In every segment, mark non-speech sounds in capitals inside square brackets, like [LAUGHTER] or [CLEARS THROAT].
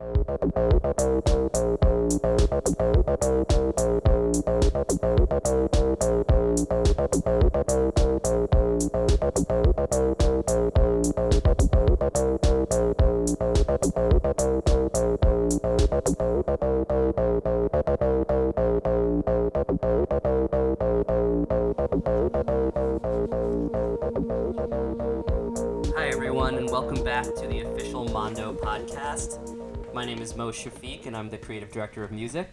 My name is Mo Shafeek, and I'm the creative director of music.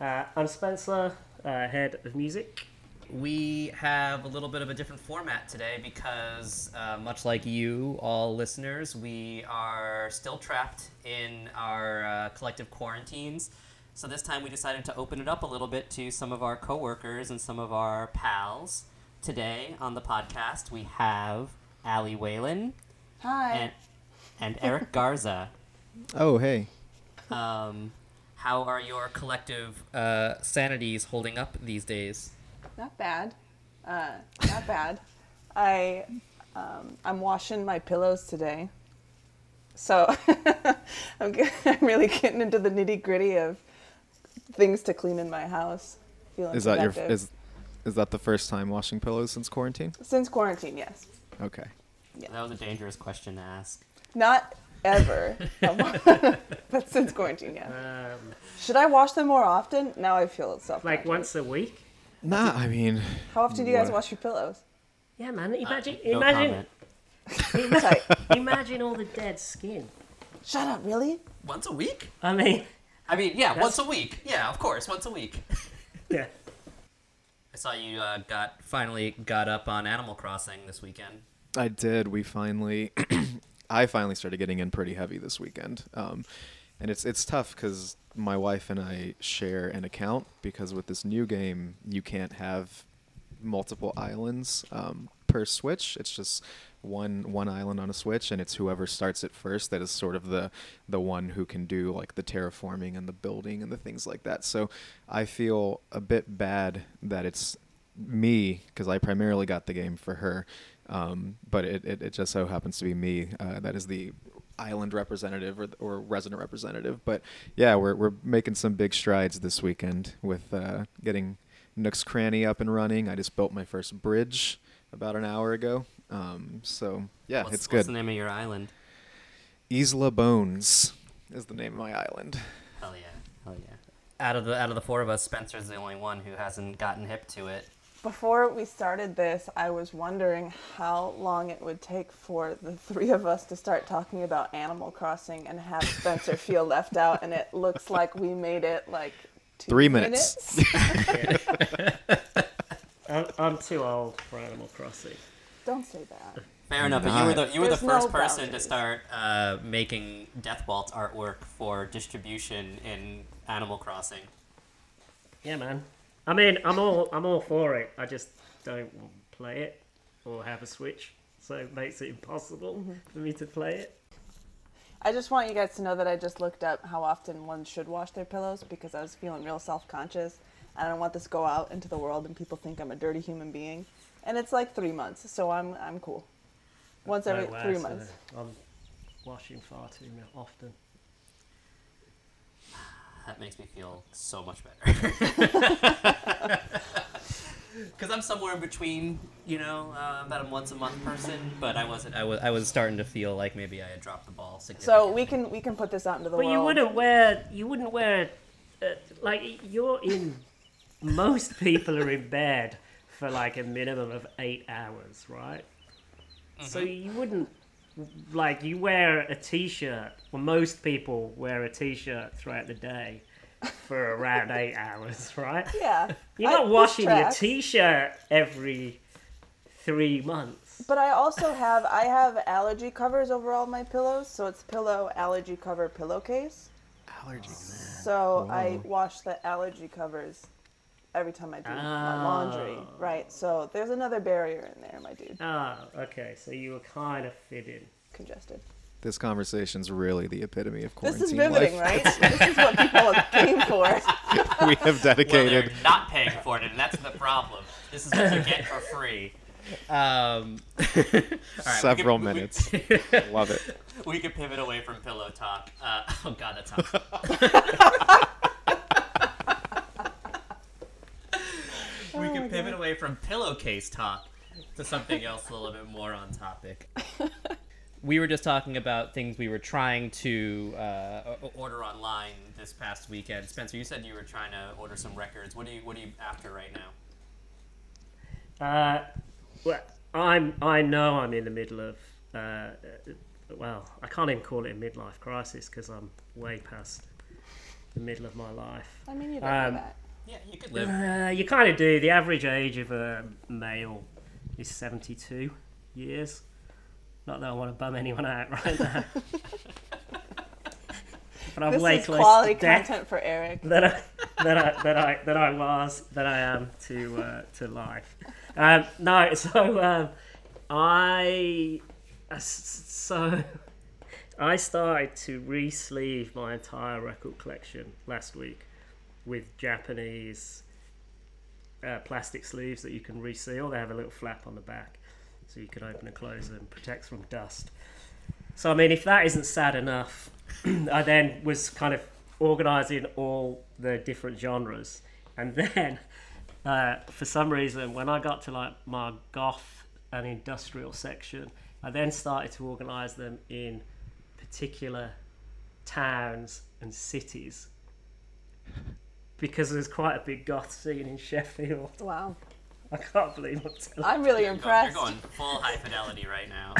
Uh, I'm Spencer, uh, head of music. We have a little bit of a different format today because, uh, much like you, all listeners, we are still trapped in our uh, collective quarantines. So this time we decided to open it up a little bit to some of our coworkers and some of our pals. Today on the podcast we have Ali Whalen Hi. and, and Eric Garza. Oh, hey. Um, how are your collective uh, sanities holding up these days? not bad. Uh, not bad. [LAUGHS] I um, I'm washing my pillows today, so [LAUGHS] I'm get, [LAUGHS] I'm really getting into the nitty gritty of things to clean in my house. Feeling Is that your productive. is is that the first time washing pillows since quarantine? since quarantine? Yes, Okay. That was a dangerous question to ask. not ever, [LAUGHS] but since quarantine. Yeah. Um, Should I wash them more often? Now I feel it's self. like once a week. Nah, I mean, How often do you guys What? wash your pillows? Yeah, man. Imagine, No imagine, comment. [LAUGHS] Sorry. imagine all the dead skin. Shut up. Really? Once a week? I mean, I mean, yeah, That's- once a week. Yeah, of course, once a week. [LAUGHS] yeah. I saw you uh, got finally got up on Animal Crossing this weekend. I did. We finally, [CLEARS THROAT] I finally started getting in pretty heavy this weekend, um, and it's it's tough because my wife and I share an account because with this new game you can't have multiple islands um, per switch. It's just one one island on a switch, and it's whoever starts it first that is sort of the the one who can do like the terraforming and the building and the things like that. So I feel a bit bad that it's me because I primarily got the game for her, um, but it, it, it just so happens to be me uh, that is the island representative or, or resident representative. But yeah, we're we're making some big strides this weekend with uh, getting Nook's Cranny up and running. I just built my first bridge about an hour ago. Um, so yeah, what's, it's good. What's the name of your island? Isla Bones is the name of my island. Hell yeah, hell yeah. Out of the out of the four of us, Spencer's the only one who hasn't gotten hip to it. Before we started this, I was wondering how long it would take for the three of us to start talking about Animal Crossing and have Spencer [LAUGHS] feel left out, and it looks like we made it like two Three minutes. [LAUGHS] I'm, I'm too old for Animal Crossing. Don't say that. Fair enough, but you were the you were the There's no first person to start uh, making Death Waltz artwork for distribution in Animal Crossing. Yeah, man. I mean, I'm all I'm all for it. I just don't play it or have a Switch, so it makes it impossible Mm-hmm. for me to play it. I just want you guys to know that I just looked up how often one should wash their pillows because I was feeling real self conscious. I don't want this to go out into the world and people think I'm a dirty human being. And it's like three months, so I'm I'm cool. Once every No way, three so months. I'm washing far too often. That makes me feel so much better. [LAUGHS] Because I'm somewhere in between, you know, uh, about a once a month person, but I wasn't. I was. I was starting to feel like maybe I had dropped the ball significantly. So we can we can put this out into the But world. you wouldn't wear you wouldn't wear uh, like you're in most people are in bed for like a minimum of eight hours, right? So you wouldn't like you wear a t-shirt. Well, most people wear a t-shirt throughout the day for around eight hours, right? [LAUGHS] Yeah. You're not this washing your t-shirt every three months. But I also have I have allergy covers over all my pillows, so it's pillow allergy cover pillowcase. Allergies. So I wash the allergy covers every time I do my laundry. Oh. Right. So there's another barrier in there, my dude. Ah, okay. So you were kind of fitting. Congested. This conversation's really the epitome of quarantine. This quarantine is riveting, life. right? this is what people [LAUGHS] came for. [LAUGHS] we have well, dedicated. not paying for it, and that's the problem. This is what you get for free. Um, [LAUGHS] all right, we Several could- we- minutes. Love it. We could pivot away from pillow talk. Uh, oh god, that's hot. We can pivot away from pillowcase talk to something else a little bit more on topic. [LAUGHS] we were just talking about things we were trying to uh, order online this past weekend. Spencer, you said you were trying to order some records. What are you What are you after right now? Uh, well, I'm. I know I'm in the middle of. Uh, uh, well, I can't even call it a midlife crisis because I'm way past the middle of my life. I mean, you don't Um, know that. Yeah, you could live. Uh, you kind of do. The average age of a male is 72 years. Not that I want to bum anyone out right now. [LAUGHS] [LAUGHS] but I'm This way is close quality to death content for Eric. [LAUGHS] that I, that I that I that I was that I am to uh, to life. Um, no, so um, I so I started to re-sleeve my entire record collection last week with Japanese uh, plastic sleeves that you can reseal. They have a little flap on the back, so you can open and close them. Protects from dust. So I mean, if that isn't sad enough, [CLEARS THROAT] I then was kind of organising all the different genres, and [LAUGHS] then uh, for some reason, when I got to like my goth and industrial section, I then started to organise them in particular towns and cities because there's quite a big goth scene in Sheffield. Wow. I can't believe I'm telling. I'm really You're impressed. You're going full high fidelity right now.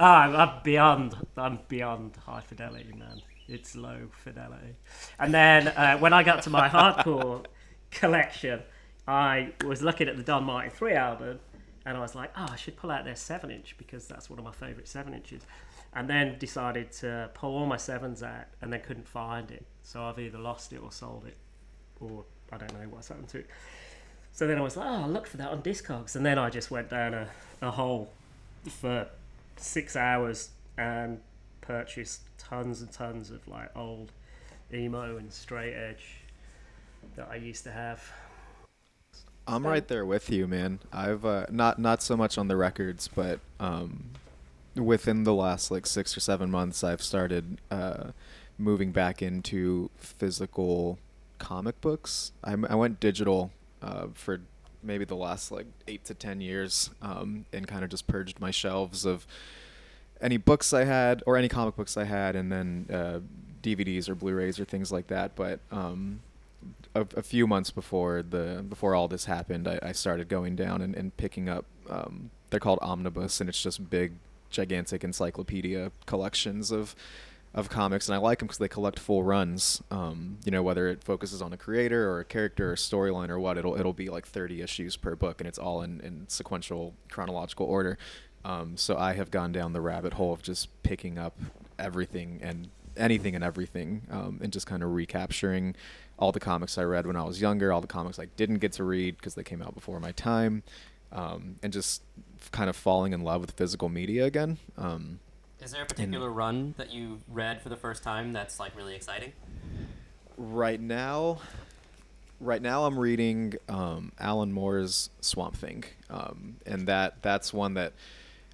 Oh, [LAUGHS] I'm, I'm beyond. I'm beyond high fidelity, man. It's low fidelity. And then uh, when I got to my hardcore [LAUGHS] collection, I was looking at the Don Martin three album, and I was like, oh, I should pull out their seven inch because that's one of my favorite seven inches. And then decided to pull all my sevens out, and then couldn't find it. So I've either lost it or sold it, or I don't know what's happened to it. So then I was like, oh, I'll look for that on Discogs. And then I just went down a, a hole for six hours and purchased tons and tons of like old emo and straight edge that I used to have. I'm right there with you, man. I've uh, not not so much on the records, but um, within the last like six or seven months, I've started uh, moving back into physical comic books. I went digital uh, for maybe the last like eight to ten years, um, and kind of just purged my shelves of any books I had or any comic books I had, and then uh, DVDs or Blu-rays or things like that. But um, a, a few months before the before all this happened, I, I started going down and, and picking up. Um, they're called omnibus, and it's just big, gigantic encyclopedia collections of of comics, and I like them because they collect full runs. Um, you know, whether it focuses on a creator or a character or a storyline or what, it'll it'll be like 30 issues per book, and it's all in, in sequential chronological order. Um, so I have gone down the rabbit hole of just picking up everything and anything and everything, um, and just kind of recapturing all the comics I read when I was younger, all the comics I didn't get to read because they came out before my time, um, and just kind of falling in love with physical media again. Is there a particular run that you read for the first time that's like really exciting? right now right now i'm reading um, alan moore's swamp thing um, and that that's one that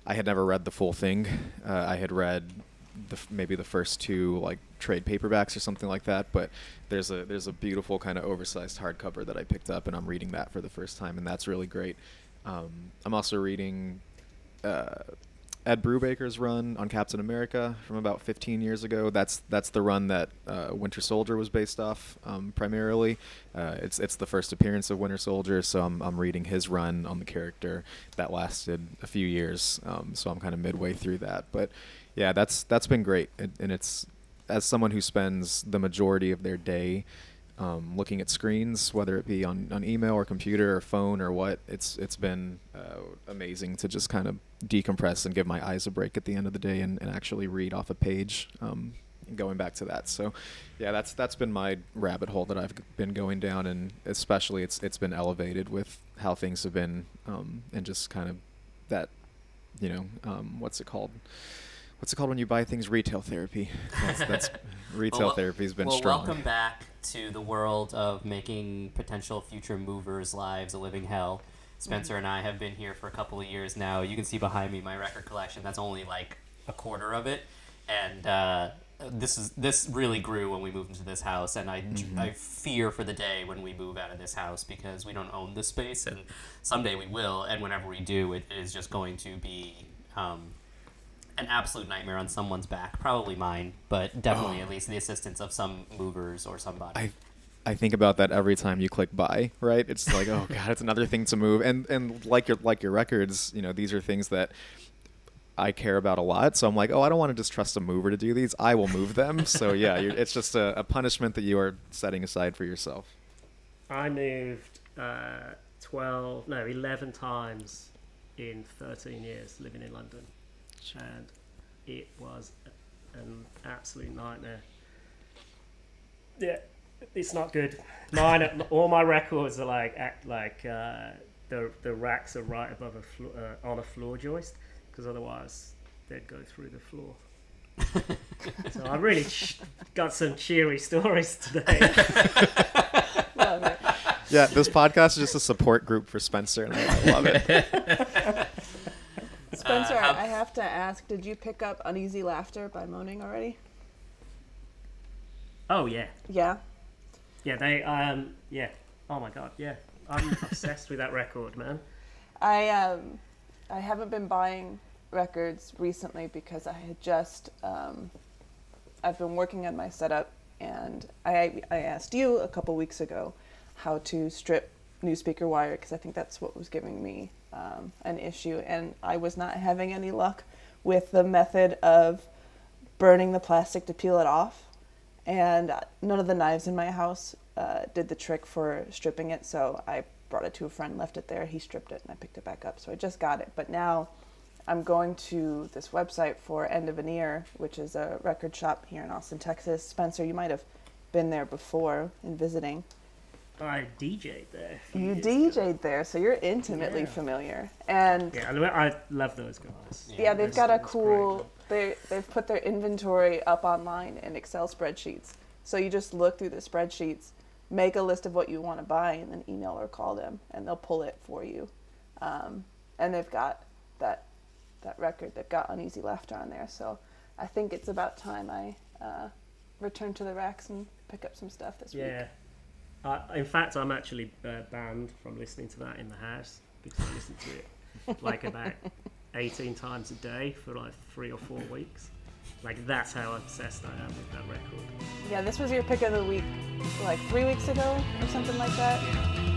i had never read the full thing uh, i had read the, maybe the first two like trade paperbacks or something like that but there's a there's a beautiful kind of oversized hardcover that i picked up and i'm reading that for the first time and that's really great um, i'm also reading uh, Ed Brubaker's run on Captain America from about 15 years ago. That's that's the run that uh, Winter Soldier was based off um, primarily. Uh, it's it's the first appearance of Winter Soldier, so I'm I'm reading his run on the character that lasted a few years. Um, so I'm kind of midway through that, but yeah, that's that's been great, and, and it's as someone who spends the majority of their day um, looking at screens, whether it be on, on email or computer or phone or what. It's it's been uh, amazing to just kind of decompress and give my eyes a break at the end of the day and, and actually read off a page. Um, going back to that, so yeah, that's that's been my rabbit hole that I've been going down, and especially it's it's been elevated with how things have been, um, and just kind of that, you know, um, what's it called? What's it called when you buy things? Retail therapy. That's, that's [LAUGHS] [LAUGHS] retail wel- therapy has been well, strong. welcome back to the world of making potential future movers' lives a living hell. Spencer and I have been here for a couple of years now. You can see behind me my record collection. That's only like a quarter of it, and uh, this is this really grew when we moved into this house. And I I fear for the day when we move out of this house because we don't own this space, and someday we will. And whenever we do, it is just going to be. Um, an absolute nightmare on someone's back, probably mine, but definitely at least the assistance of some movers or somebody. I I think about that every time you click buy, right? It's like, oh [LAUGHS] god, it's another thing to move. And and like your like your records, you know, these are things that I care about a lot. So I'm like, oh, I don't want to just trust a mover to do these. I will move them. [LAUGHS] so yeah, you're, it's just a, a punishment that you are setting aside for yourself. I moved uh, 12, no, 11 times in 13 years living in London. And it was an absolute nightmare. Yeah, it's not good. Mine, [LAUGHS] all my records are like act like uh, the the racks are right above a flo- uh, on a floor joist because otherwise they'd go through the floor. [LAUGHS] so I really ch- got some cheery stories today. Love [LAUGHS] it. Yeah, this podcast is just a support group for Spencer, and I, I love it. Spencer, how- I have to ask, did you pick up Uneasy Laughter by Moaning already? oh yeah, Yeah. Yeah, they um yeah. Oh my god, yeah. I'm obsessed with that record, man. I um I haven't been buying records recently because I had just um I've been working on my setup and I I asked you a couple weeks ago how to strip new speaker wire because I think that's what was giving me um, an issue and I was not having any luck with the method of burning the plastic to peel it off and none of the knives in my house uh, did the trick for stripping it so i brought it to a friend left it there he stripped it and i picked it back up so i just got it. But now i'm going to this website for end of an ear which is a record shop here in austin texas. Spencer you might have been there before in visiting I DJ'd there. you years dj'd there so you're intimately Yeah. familiar and Yeah, I I love those guys. yeah, they've got a guys, great, cool. They they've put their inventory up online in Excel spreadsheets. So you just look through the spreadsheets, make a list of what you want to buy, and then email or call them, and they'll pull it for you. Um, and they've got that that record. They've got Uneasy Laughter on there. So I think it's about time I uh, return to the racks and pick up some stuff this week. Yeah. Uh, in fact, I'm actually uh, banned from listening to that in the house because I listen to it like about 18 times a day for like three or four weeks. Like that's how obsessed I am with that record. Yeah, this was your pick of the week, like three weeks ago or something like that. Life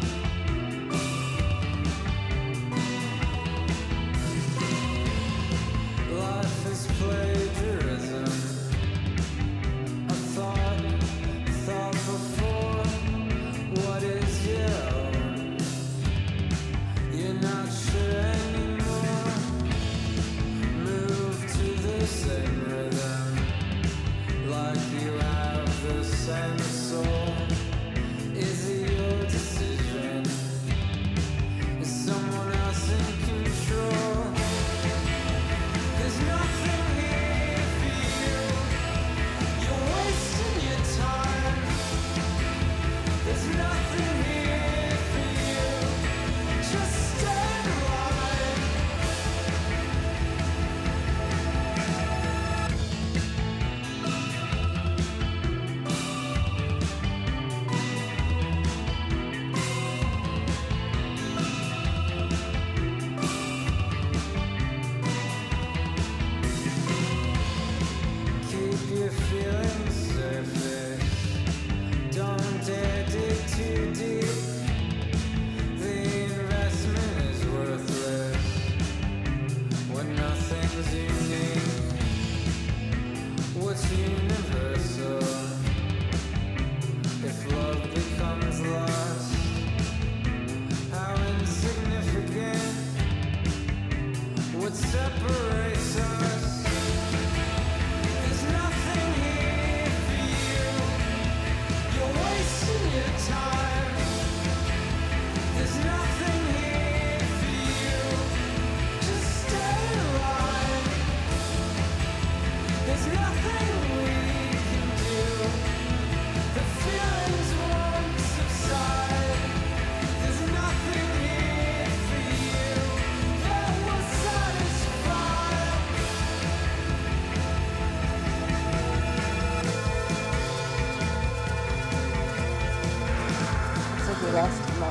lost Mo.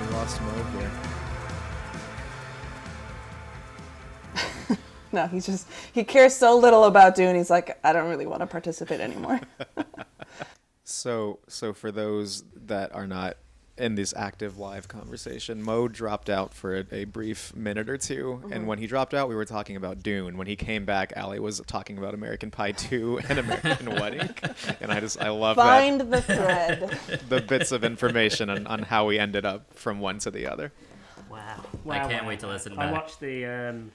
We lost Mo here. [LAUGHS] No, he's just he cares so little about Dune. He's like, I don't really want to participate anymore. [LAUGHS] So, so for those that are not in this active live conversation, Mo dropped out for a, a brief minute or 2 and when he dropped out, we were talking about Dune. When he came back, Allie was talking about American Pie [LAUGHS] 2 and American [LAUGHS] Wedding, and I just I love Find the thread. [LAUGHS] the bits of information on, on how we ended up from one to the other. Wow. I can't wow. wait to listen I back. watched the um,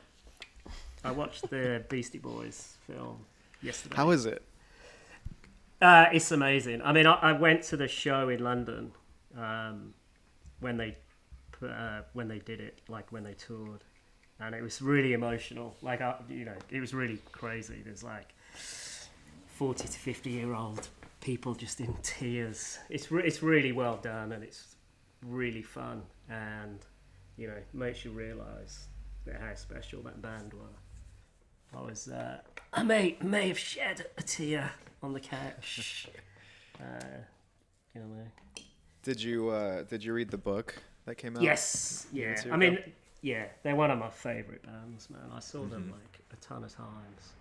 I watched the Beastie Boys film yesterday. How is it? Uh, it's amazing. I mean, I, I went to the show in London um, when they uh, when they did it, like when they toured, and it was really emotional. Like, I, you know, it was really crazy. There's like forty to fifty year old people just in tears. It's re- it's really well done, and it's really fun, and you know, makes you realise that how special that band were. I was, uh, I may may have shed a tear on the couch. [LAUGHS] uh, you know. Did you uh, did you read the book that came out? Yes, yeah. I mean, ago? yeah, they're one of my favourite bands, man. I saw them Mm-hmm. like a ton of times.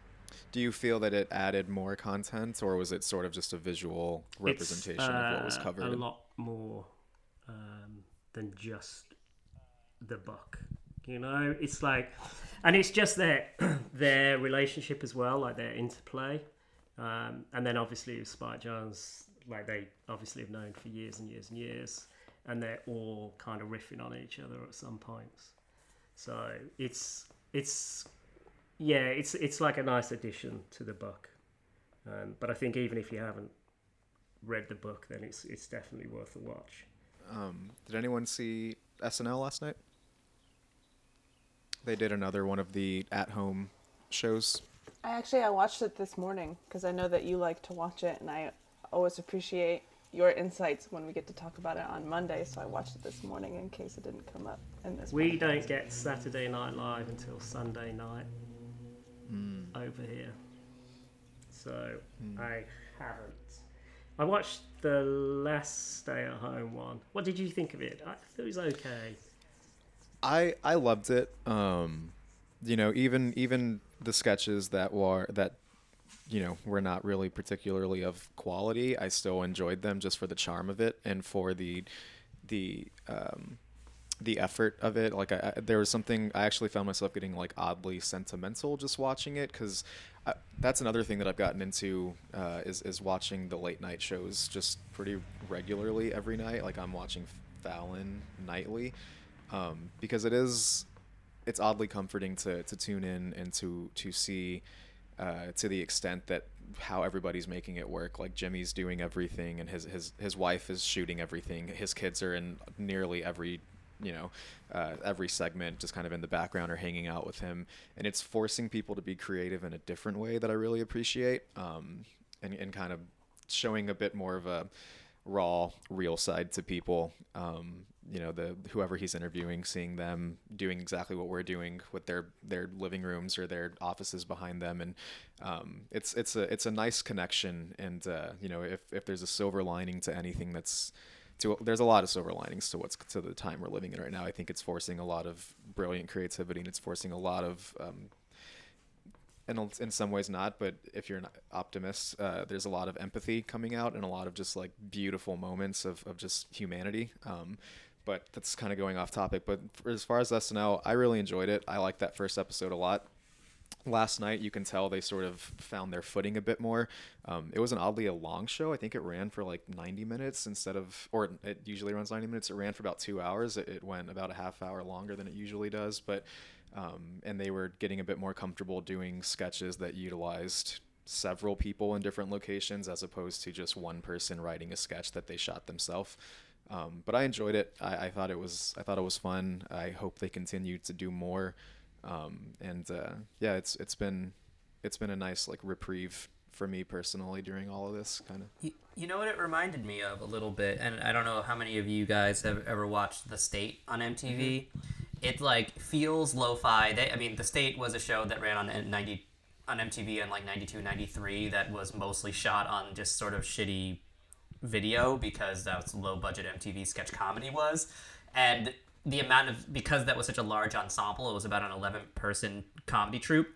Do you feel that it added more content, or was it sort of just a visual representation It's, of what was uh, covered? A lot more um, than just the book. You know, it's like, and it's just their [CLEARS THROAT] their relationship as well, like their interplay, um, and then obviously Spike Jonze, like they obviously have known for years and years and years, and they're all kind of riffing on each other at some points. So it's it's yeah, it's it's like a nice addition to the book. Um, but I think even if you haven't read the book, then it's it's definitely worth a watch. Um, did anyone see SNL last night? They did another one of the at-home shows. I actually I watched it this morning because I know that you like to watch it, and I always appreciate your insights when we get to talk about it on Monday. So I watched it this morning in case it didn't come up in this. We podcast. don't get Saturday Night Live until Sunday night Hmm. over here, so I haven't. I watched the last Stay at Home one. What did you think of it? I thought it was okay. I I loved it. Um, you know, even even the sketches that were that you know were not really particularly of quality. I still enjoyed them just for the charm of it and for the the um, the effort of it. Like I, I, there was something I actually found myself getting like oddly sentimental just watching it because that's another thing that I've gotten into uh, is is watching the late night shows just pretty regularly every night. Like I'm watching Fallon nightly um, because it is it's oddly comforting to to tune in and to to see uh, to the extent that how everybody's making it work. Like Jimmy's doing everything, and his his his wife is shooting everything. His kids are in nearly every you know uh, every segment just kind of in the background or hanging out with him and it's forcing people to be creative in a different way that i really appreciate um, and, and kind of showing a bit more of a raw real side to people um, you know the whoever he's interviewing seeing them doing exactly what we're doing with their their living rooms or their offices behind them and um, it's it's a it's a nice connection and uh, you know if, if there's a silver lining to anything that's to, there's a lot of silver linings to what's to the time we're living in right now. I think it's forcing a lot of brilliant creativity and it's forcing a lot of um, and in some ways not, but if you're an optimist, uh, there's a lot of empathy coming out and a lot of just like beautiful moments of, of just humanity. Um, but that's kind of going off topic. But as far as SNL, I really enjoyed it. I liked that first episode a lot. Last night, you can tell they sort of found their footing a bit more. Um, it was an oddly a long show. I think it ran for like 90 minutes instead of, or it usually runs 90 minutes. It ran for about two hours. It, it went about a half hour longer than it usually does. But um, and they were getting a bit more comfortable doing sketches that utilized several people in different locations as opposed to just one person writing a sketch that they shot themselves. Um, but I enjoyed it. I, I thought it was I thought it was fun. I hope they continue to do more. Um, and uh, yeah, it's it's been it's been a nice like reprieve for me personally during all of this kind of. You, you know what it reminded me of a little bit, and I don't know how many of you guys have ever watched The State on MTV. It like feels lo-fi. They, I mean, The State was a show that ran on ninety on MTV in like 92, 93 that was mostly shot on just sort of shitty video because that's low budget MTV sketch comedy was, and the amount of because that was such a large ensemble, it was about an eleven person comedy troupe.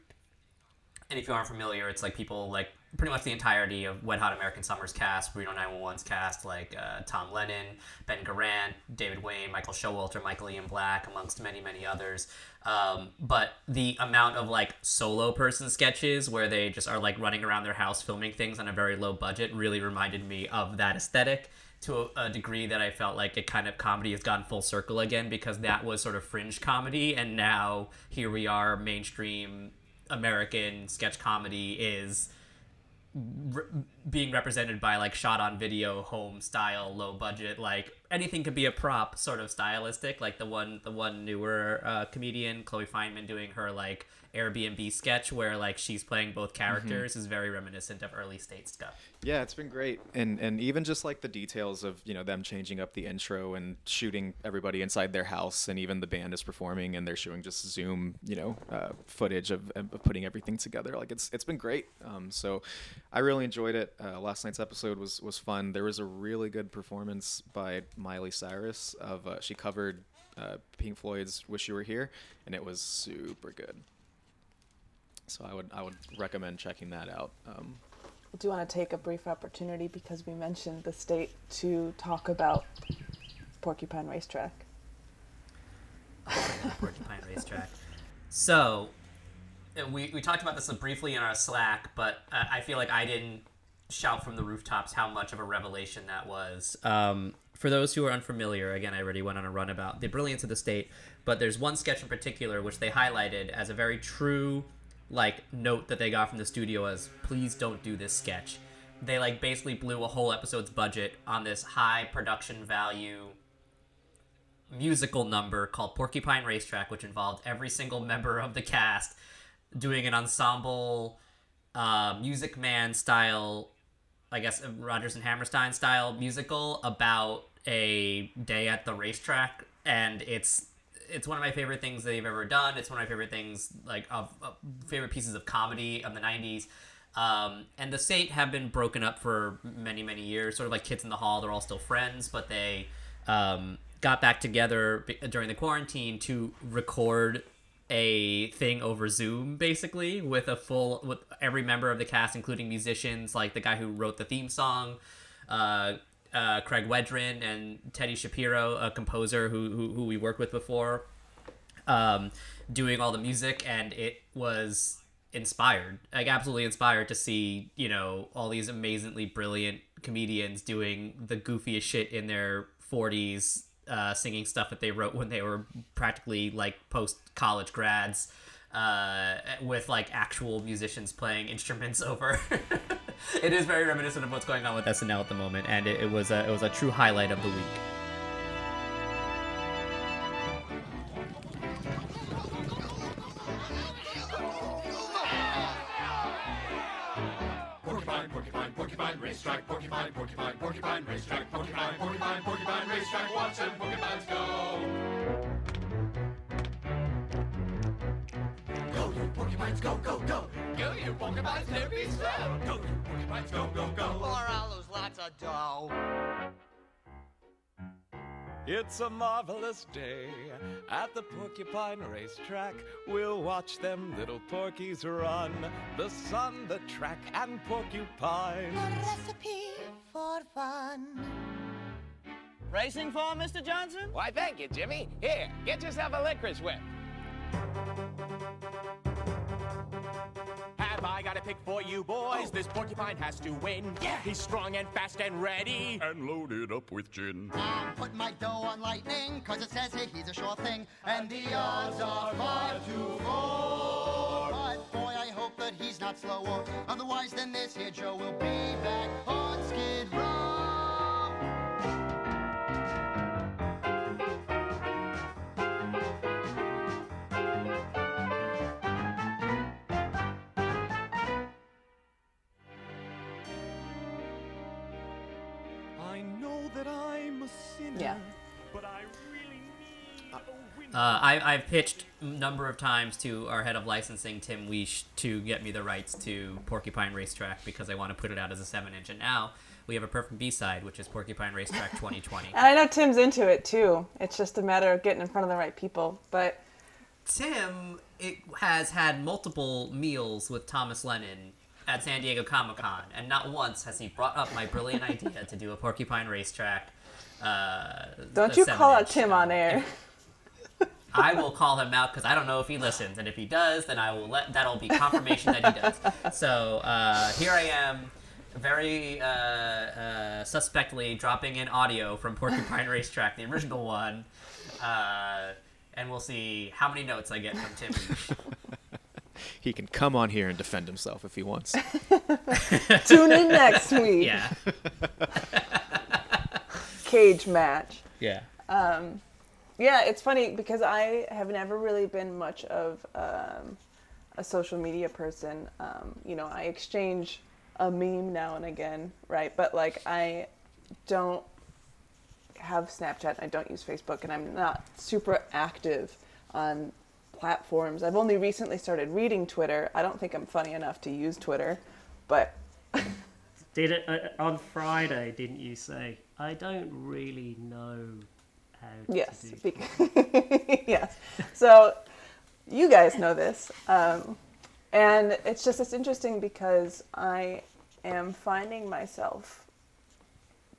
And if you aren't familiar, it's like people like pretty much the entirety of Wet Hot American Summer's cast, Reno 911's cast, like uh, Tom Lennon, Ben Garant, David Wain, Michael Showalter, Michael Ian Black, amongst many, many others. Um, but the amount of like solo person sketches where they just are like running around their house filming things on a very low budget really reminded me of that aesthetic to a, a degree that I felt like it kind of comedy has gone full circle again because that was sort of fringe comedy and now here we are mainstream American sketch comedy is re- being represented by like shot on video home style low budget like anything could be a prop sort of stylistic like the one the one newer uh, comedian chloe fineman doing her like airbnb sketch where like she's playing both characters is very reminiscent of early state stuff Yeah, it's been great, and and even just like the details of you know them changing up the intro and shooting everybody inside their house, and even the band is performing and they're showing just Zoom you know uh, footage of, of putting everything together. Like it's it's been great. Um, so I really enjoyed it. Uh, last night's episode was was fun. There was a really good performance by Miley Cyrus of uh, she covered uh, Pink Floyd's "Wish You Were Here," and it was super good. So I would I would recommend checking that out. Um, Do you want to take a brief opportunity because we mentioned the state to talk about Porcupine Racetrack? [LAUGHS] Porcupine Racetrack. So, uh, we, we talked about this briefly in our Slack, but uh, I feel like I didn't shout from the rooftops how much of a revelation that was. Um, for those who are unfamiliar, again, I already went on a run about the brilliance of the state, but there's one sketch in particular which they highlighted as a very true, like, note that they got from the studio as, please don't do this sketch. They, like, basically blew a whole episode's budget on this high production value musical number called Porcupine Racetrack, which involved every single member of the cast doing an ensemble uh, Music Man style, I guess uh, Rodgers and Hammerstein style musical about a day at the racetrack, and it's it's one of my favorite things they've ever done. It's one of my favorite things like of, of favorite pieces of comedy of the '90s. Um, and the state have been broken up for many many years, sort of like Kids in the Hall. They're all still friends, but they um, got back together during the quarantine to record a thing over Zoom, basically with a full with every member of the cast, including musicians, like the guy who wrote the theme song, uh, uh, Craig Wedren, and Teddy Shapiro, a composer who who, who we worked with before, um, doing all the music, and it was inspired, like absolutely inspired to see you know all these amazingly brilliant comedians doing the goofiest shit in their 40s uh, singing stuff that they wrote when they were practically like post college grads uh, with like actual musicians playing instruments [LAUGHS] over. it is very reminiscent of what's going on with SNL at the moment, and it, it was a it was a true highlight of the week. A marvelous day at the Porcupine Racetrack. We'll watch them little porkies run. The sun, the track, and porcupines. recipe for fun. Racing form, Mr. Johnson? Why, thank you, Jimmy. Here, get yourself a licorice whip. Pick for you boys? This porcupine has to win. Yeah. He's strong and fast and ready. And loaded up with gin. I'm putting my dough on lightning, cause it says hey, he's a sure thing. And the odds are five to four. But boy, I hope that he's not slower. Otherwise, then this here Joe will be back on Skid Row. That I'm a sinner, Yeah. but I really need Uh, I, I've pitched a number of times to our head of licensing, Tim Weish, to get me the rights to Porcupine Racetrack because I want to put it out as a 7 inch. And now we have a perfect B side, which is Porcupine Racetrack [LAUGHS] 2020. And I know Tim's into it too. It's just a matter of getting in front of the right people. But Tim it has had multiple meals with Thomas Lennon at San Diego Comic Con, and not once has he brought up my brilliant [LAUGHS] idea to do a Porcupine Racetrack. Uh, don't you call out Tim on air. I will call him out because I don't know if he listens, and if he does, then I will let that'll be confirmation that he does. [LAUGHS] So uh, here I am, very uh, uh, suspectly dropping in audio from Porcupine [LAUGHS] Racetrack, the original one, uh, and we'll see how many notes I get from Tim. Leach. He can come on here and defend himself if he wants. [LAUGHS] [LAUGHS] Tune in next week. Yeah, [LAUGHS] Cage match. yeah. Yeah, it's funny because I have never really been much of um, a social media person. Um, you know, I exchange a meme now and again, right? But like, I don't have Snapchat. I don't use Facebook, and I'm not super active on platforms. I've only recently started reading Twitter. I don't think I'm funny enough to use Twitter, but Did it uh, on Friday? Didn't you say? I don't really know how Yes, bec- [LAUGHS] yes. So you guys know this, um, and it's just it's interesting because I am finding myself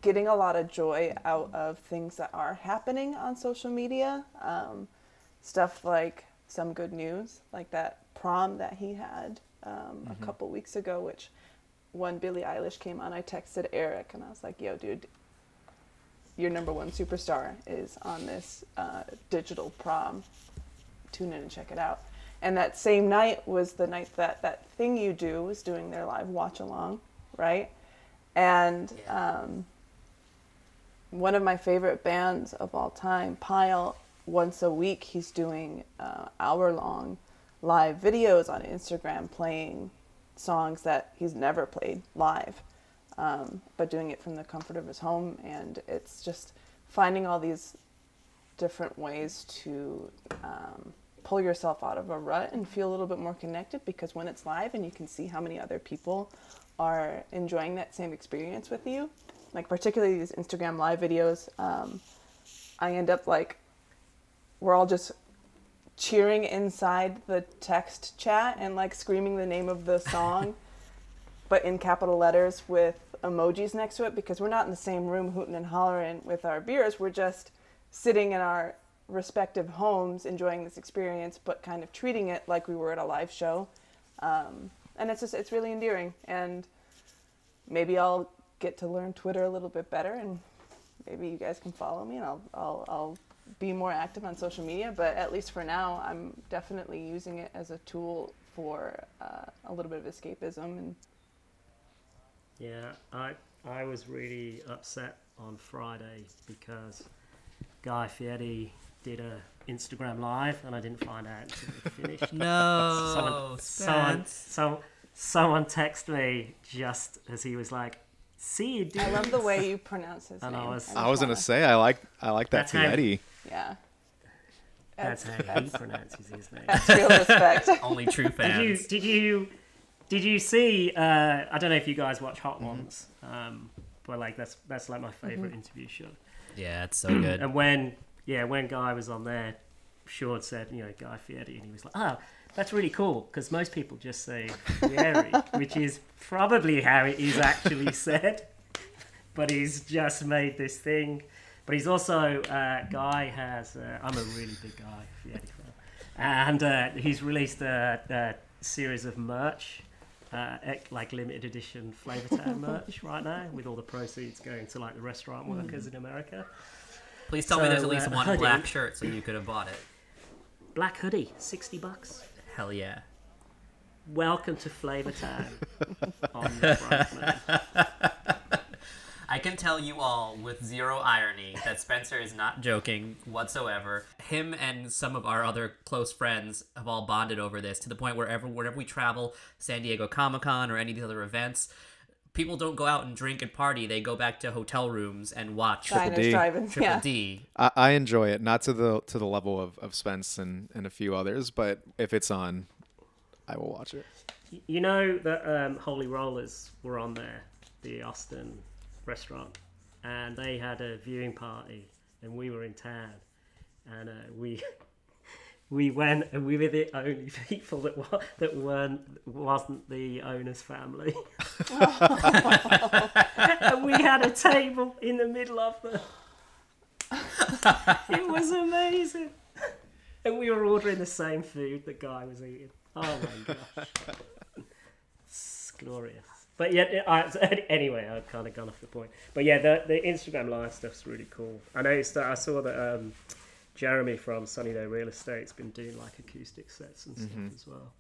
getting a lot of joy out of things that are happening on social media. Um, stuff like some good news, like that prom that he had um, a couple weeks ago, which when Billie Eilish came on, I texted Eric and I was like, "Yo, dude, your number one superstar is on this uh, digital prom. Tune in and check it out. And that same night was the night that that thing you do was doing their live watch along, right? And um, one of my favorite bands of all time, Pile, once a week he's doing uh, hour long live videos on Instagram playing songs that he's never played live um, but doing it from the comfort of his home. And it's just finding all these different ways to um, pull yourself out of a rut and feel a little bit more connected because when it's live and you can see how many other people are enjoying that same experience with you, like particularly these Instagram live videos, um, I end up like, we're all just cheering inside the text chat and like screaming the name of the song [LAUGHS] but in capital letters with emojis next to it because we're not in the same room hooting and hollering with our beers. We're just sitting in our respective homes enjoying this experience, but kind of treating it like we were at a live show. Um, and it's just, it's really endearing. And maybe I'll get to learn Twitter a little bit better and maybe you guys can follow me and I'll, I'll, I'll be more active on social media. But at least for now, I'm definitely using it as a tool for uh, a little bit of escapism and Yeah, I I was really upset on Friday because Guy Fieri did a Instagram live and I didn't find out until it finished. [LAUGHS] [LAUGHS] No, someone, someone, Spence. so, someone texted me just as he was like, "See you, dude." I love the way you pronounce his And name. I was- I was gonna say I like I like that That's how- Fietti. Yeah. That's That's, how he pronounces his name. that's real respect. [LAUGHS] Only true Did you fans. did you did you see? Uh, I don't know if you guys watch Hot Mm-hmm. Ones, um, but like that's that's like my favorite Mm-hmm. interview show. Yeah, it's so [CLEARS THROAT] good. And when yeah, when Guy was on there, Sean said, you know, Guy Fieri, and he was like, oh, that's really cool because most people just say Fieri, [LAUGHS] which is probably how it is actually said. But he's just made this thing. But he's also uh, Guy has. Uh, I'm a really big Guy Fieri fan, and uh, he's released a, a series of merch. Uh, like limited edition Flavor Town [LAUGHS] merch right now, with all the proceeds going to like the restaurant workers in America. Please tell me there's at least uh, one hoodie. black shirt so you could have bought it. Black hoodie, sixty bucks. Hell yeah. Welcome to Flavortown. [LAUGHS] on the front, man. I can tell you all with zero irony that Spencer is not joking whatsoever. Him and some of our other close friends have all bonded over this to the point where ever, wherever we travel, San Diego Comic Con or any of the other events, people don't go out and drink and party. They go back to hotel rooms and watch Diners, D. Triple yeah. D. I, I enjoy it, not to the to the level of, of Spence and, and a few others, but if it's on, I will watch it. You know that um, Holy Rollers were on there, the Austin restaurant, and they had a viewing party, and we were in town, and uh, we [LAUGHS] we went, and we were the only [LAUGHS] people that wa- that weren't wasn't the owner's family, [LAUGHS] and we had a table in the middle of the. it was amazing. And we were ordering the same food the guy was eating. Oh my gosh. It's glorious. But yeah, it- I, [LAUGHS] anyway, I've kind of gone off the point. But yeah, the, the Instagram live stuff's really cool. I noticed that I saw that um, Jeremy from Sunny Day Real Estate's been doing like acoustic sets and stuff as well,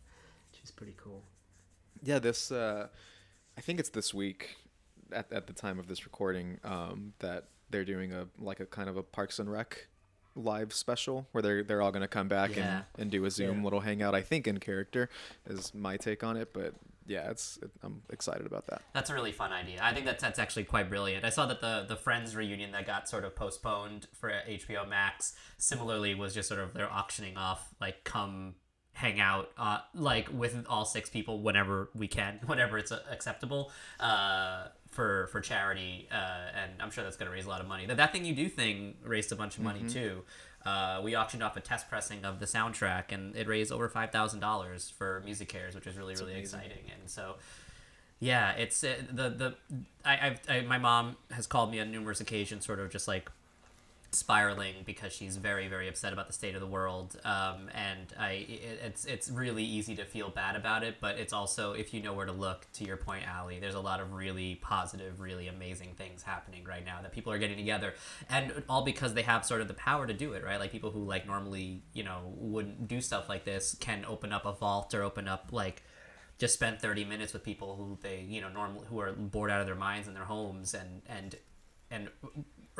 which is pretty cool. Yeah, this uh, I think it's this week at, at the time of this recording um, that they're doing a like a kind of a Parks and Rec live special where they're they're all gonna come back Yeah. and, and do a Zoom Yeah. little hangout. I think in character is my take on it, but yeah, it's it, I'm excited about that. That's a really fun idea. I think that's that's actually quite brilliant. I saw that the the Friends reunion that got sort of postponed for HBO Max similarly was just sort of they're auctioning off like come hang out uh, like with all six people whenever we can, [LAUGHS] whenever it's acceptable uh, for for charity. Uh, and I'm sure that's going to raise a lot of money. That that thing you do thing raised a bunch of money too. Uh, we auctioned off a test pressing of the soundtrack, and it raised over five thousand dollars for MusiCares, which is really really exciting. And so, yeah, it's uh, the the I, I've I, my mom has called me on numerous occasions, sort of just like spiraling because she's very very upset about the state of the world um, and I it, it's it's really easy to feel bad about it but it's also if you know where to look to your point Ali there's a lot of really positive really amazing things happening right now that people are getting together and all because they have sort of the power to do it right? Like people who like normally you know wouldn't do stuff like this can open up a vault or open up like just spend 30 minutes with people who they you know normally who are bored out of their minds in their homes and and and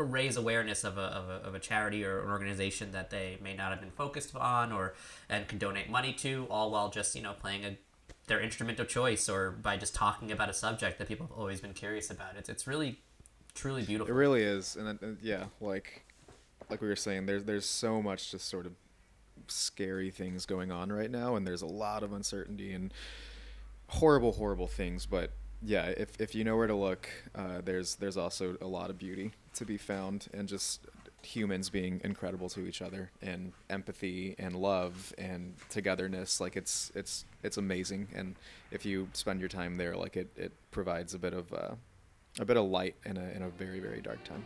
raise awareness of a, of a, of a charity or an organization that they may not have been focused on or and can donate money to all while just you know playing a their instrument of choice or by just talking about a subject that people have always been curious about it's, it's really truly beautiful It really is, and uh, yeah, like like we were saying, there's there's so much just sort of scary things going on right now, and there's a lot of uncertainty and horrible, horrible things. But yeah, if if you know where to look, uh, there's there's also a lot of beauty to be found, and just humans being incredible to each other, and empathy and love and togetherness. Like it's it's it's amazing, and if you spend your time there, like it it provides a bit of uh, a bit of light in a in a very very dark time.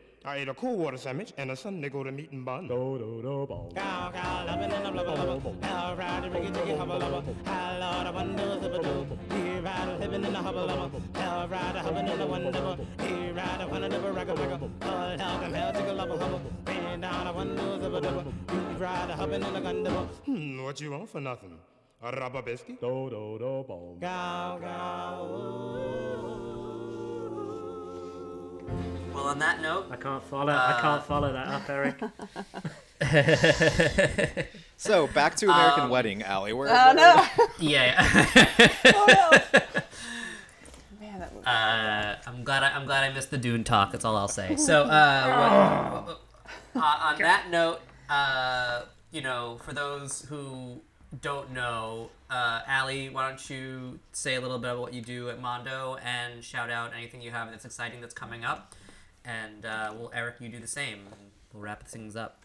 I ate a cool water sandwich and a Sunday go to meat and bun. Dodo ball. He ride a wonderful rack of the hover lover. Now, ride a hover, another one double. He ride a one another wreck a wreck. hell tickle level hobble. Hmm, what you want for nothing? A rubber biscuit? Do do do boom. Well, on that note, I can't follow. I can't follow that up, Eric. [LAUGHS] [LAUGHS] So back to American Um, Wedding, Allie. Where, Oh no! yeah. Oh no! [LAUGHS] Man, that movie. Uh, I'm glad I, I'm glad I missed the Dune talk. That's all I'll say. So, uh, what, uh, on that note, uh, you know, for those who don't know, uh, Allie, why don't you say a little bit about what you do at Mondo and shout out anything you have that's exciting that's coming up, and uh, well, Eric, you do the same, we'll wrap things up.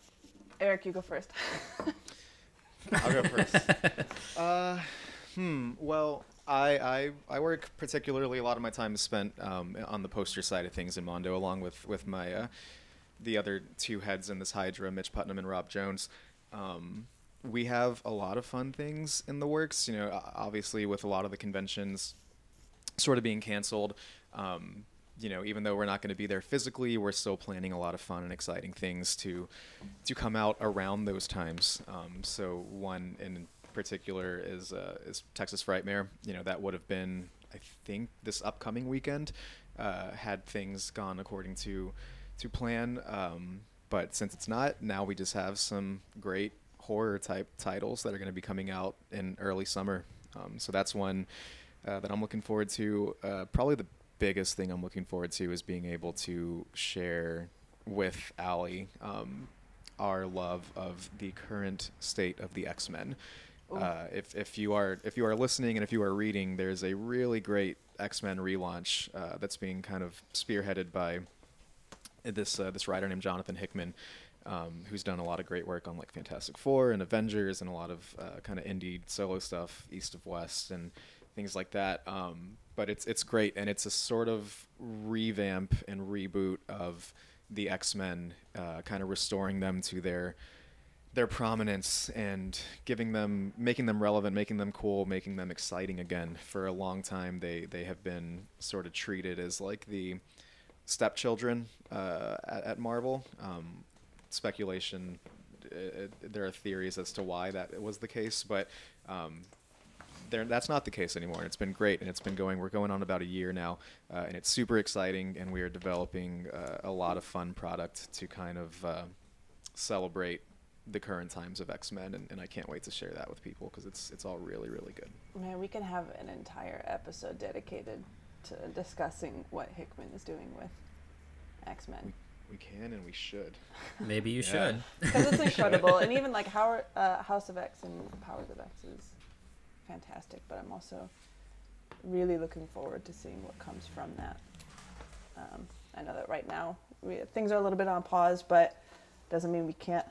Eric, you go first. [LAUGHS] I'll go first. [LAUGHS] uh, hmm. Well, I, I I work particularly a lot of my time is spent um, on the poster side of things in Mondo, along with with my uh, the other two heads in this Hydra, Mitch Putnam and Rob Jones. Um, we have a lot of fun things in the works. You know, obviously with a lot of the conventions sort of being canceled. Um, you know, even though we're not going to be there physically, we're still planning a lot of fun and exciting things to to come out around those times. Um, so one in particular is uh, is Texas Frightmare. You know, that would have been I think this upcoming weekend uh, had things gone according to to plan. Um, but since it's not, now we just have some great horror type titles that are going to be coming out in early summer. Um, so that's one uh, that I'm looking forward to. Uh, probably the biggest thing I'm looking forward to is being able to share with Allie um, our love of the current state of the X Men. Uh, if, if you are if you are listening and if you are reading, there's a really great X Men relaunch uh, that's being kind of spearheaded by this uh, this writer named Jonathan Hickman, um, who's done a lot of great work on like Fantastic Four and Avengers and a lot of uh, kind of indie solo stuff, East of West and things like that. Um, but it's it's great and it's a sort of revamp and reboot of the X Men, uh, kind of restoring them to their their prominence and giving them making them relevant making them cool making them exciting again for a long time they they have been sort of treated as like the stepchildren uh, at, at marvel um, speculation uh, there are theories as to why that was the case but um, there, that's not the case anymore. It's been great, and it's been going. We're going on about a year now, uh, and it's super exciting. And we are developing uh, a lot of fun product to kind of uh, celebrate the current times of X Men, and, and I can't wait to share that with people because it's it's all really really good. Man, we can have an entire episode dedicated to discussing what Hickman is doing with X Men. We can and we should. Maybe you Yeah. should. [LAUGHS] Because it's incredible, and even like Howard, uh, House of X and Powers of X is fantastic. But I'm also really looking forward to seeing what comes from that. Um, I know that right now we, things are a little bit on pause, but doesn't mean we can't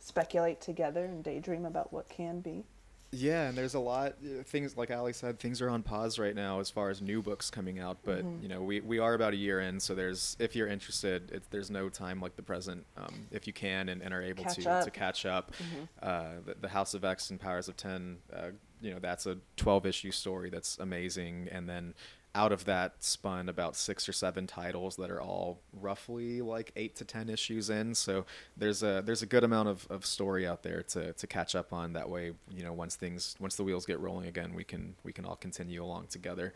speculate together and daydream about what can be. Yeah, and there's a lot uh, things like Ali said. Things are on pause right now as far as new books coming out. But Mhm. you know, we, we are about a year in, so there's if you're interested, it, there's no time like the present. Um, if you can and, and are able Catch to up. to catch up, Mhm. uh, the, the House of X and Powers of Ten, uh, you know, that's a 12 issue story that's amazing, and then out of that spun about six or seven titles that are all roughly like eight to ten issues in. So there's a there's a good amount of, of story out there to, to catch up on. That way, you know, once things once the wheels get rolling again, we can we can all continue along together.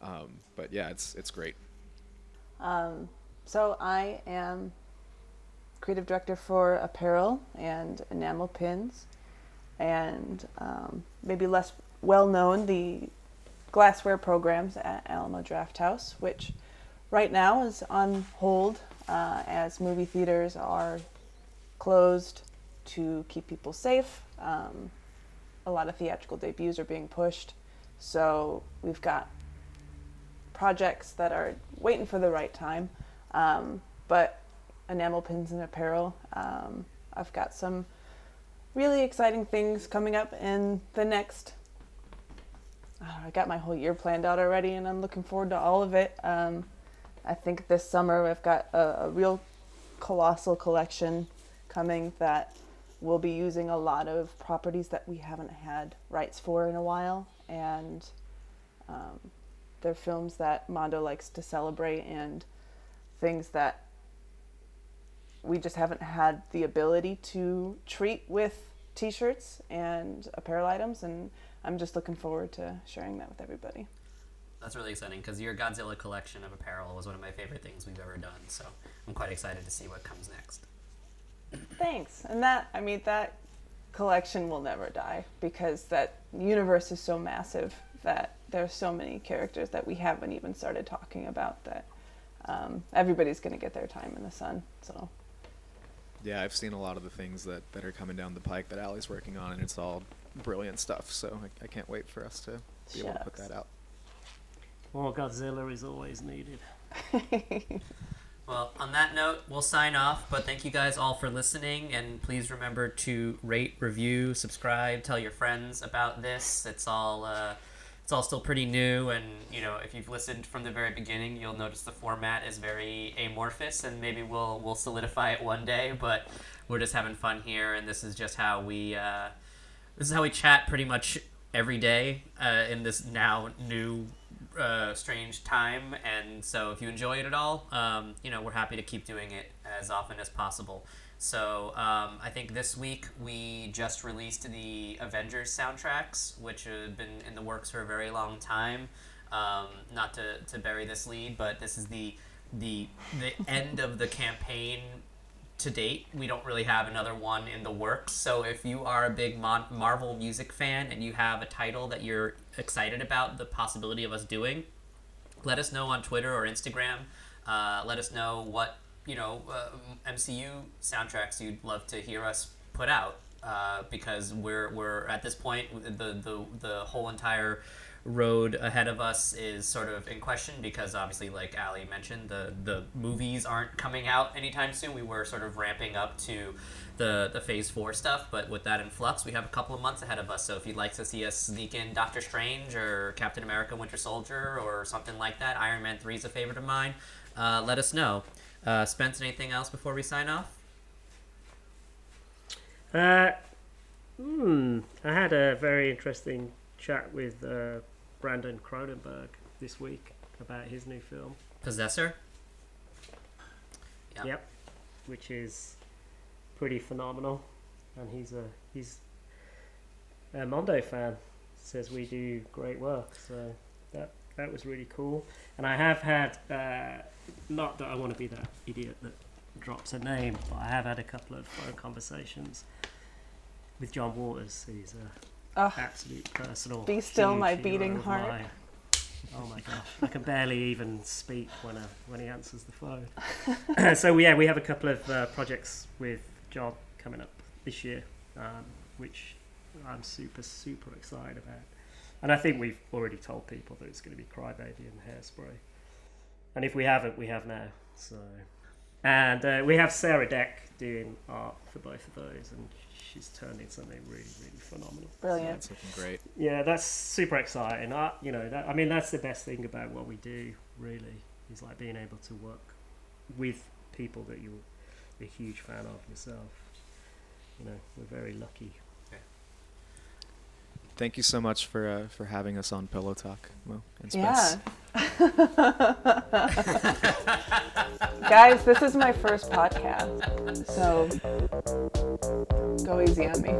Um, but yeah, it's it's great. Um, so I am creative director for apparel and enamel pins, and um, maybe less well known the glassware programs at Alamo Drafthouse, which right now is on hold uh, as movie theaters are closed to keep people safe. Um, a lot of theatrical debuts are being pushed, so we've got projects that are waiting for the right time. Um, but enamel pins and apparel, um, I've got some really exciting things coming up in the next. I got my whole year planned out already, and I'm looking forward to all of it. Um, I think this summer I've got a, a real colossal collection coming that we'll be using a lot of properties that we haven't had rights for in a while, and um, they're films that Mondo likes to celebrate and things that we just haven't had the ability to treat with T-shirts and apparel items, and I'm just looking forward to sharing that with everybody. That's really exciting because your Godzilla collection of apparel was one of my favorite things we've ever done. So I'm quite excited to see what comes next. Thanks. And that, I mean, that collection will never die because that universe is so massive that there's so many characters that we haven't even started talking about that um, everybody's going to get their time in the sun. So Yeah, I've seen a lot of the things that, that are coming down the pike that Allie's working on, and it's all brilliant stuff. So I, I can't wait for us to be able to put Shucks. that out. More Godzilla is always needed. [LAUGHS] Well, on that note, we'll sign off. But thank you guys all for listening, and please remember to rate, review, subscribe, tell your friends about this. It's all uh, it's all still pretty new, and you know if you've listened from the very beginning, you'll notice the format is very amorphous, and maybe we'll we'll solidify it one day. But we're just having fun here, and this is just how we uh, this is how we chat pretty much every day uh, in this now new uh, strange time. And so if you enjoy it at all um, you know we're happy to keep doing it as often as possible. So um, i think this week we just released the avengers soundtracks which have been in the works for a very long time. Um, not to, to bury this lead but this is the the the end of the campaign to date, we don't really have another one in the works. So if you are a big Mon- Marvel music fan and you have a title that you're excited about the possibility of us doing, let us know on Twitter or Instagram. Uh, let us know what you know uh, MCU soundtracks you'd love to hear us put out. Uh, because we're we're at this point the the the whole entire road ahead of us is sort of in question because obviously like Ali mentioned the the movies aren't coming out anytime soon. We were sort of ramping up to the the phase 4 stuff but with that in flux we have a couple of months ahead of us. So if you'd like to see us sneak in Doctor Strange or Captain America Winter Soldier or something like that Iron Man 3 is a favorite of mine uh, let us know. Uh, Spence anything else before we sign off? Uh, hmm, I had a very interesting chat with uh, Brandon Cronenberg this week about his new film. Possessor Yeah. Yep, which is pretty phenomenal, and he's a he's a Mondo fan. Says we do great work, so that that was really cool. And I have had uh, not that I want to be that idiot that drops a name, but I have had a couple of phone conversations with John Waters. He's a Ugh. absolute personal. Be still my beating heart. mine. Oh my gosh, I can barely even speak when uh, when he answers the phone. [LAUGHS] so yeah, we have a couple of uh, projects with John coming up this year, um, which I'm super super excited about. And I think we've already told people that it's going to be Crybaby and Hairspray. And if we haven't, we have now. So, and uh, we have Sarah Deck doing art for both of those, and she's turned in something really really phenomenal. Brilliant. It's looking great. Yeah, that's super exciting. I, you know, that, I mean, that's the best thing about what we do. Really, is like being able to work with people that you're a huge fan of yourself. You know, we're very lucky. Thank you so much for uh, for having us on Pillow Talk, Mo and Spence. Yeah. [LAUGHS] Guys, this is my first podcast, so go easy on me.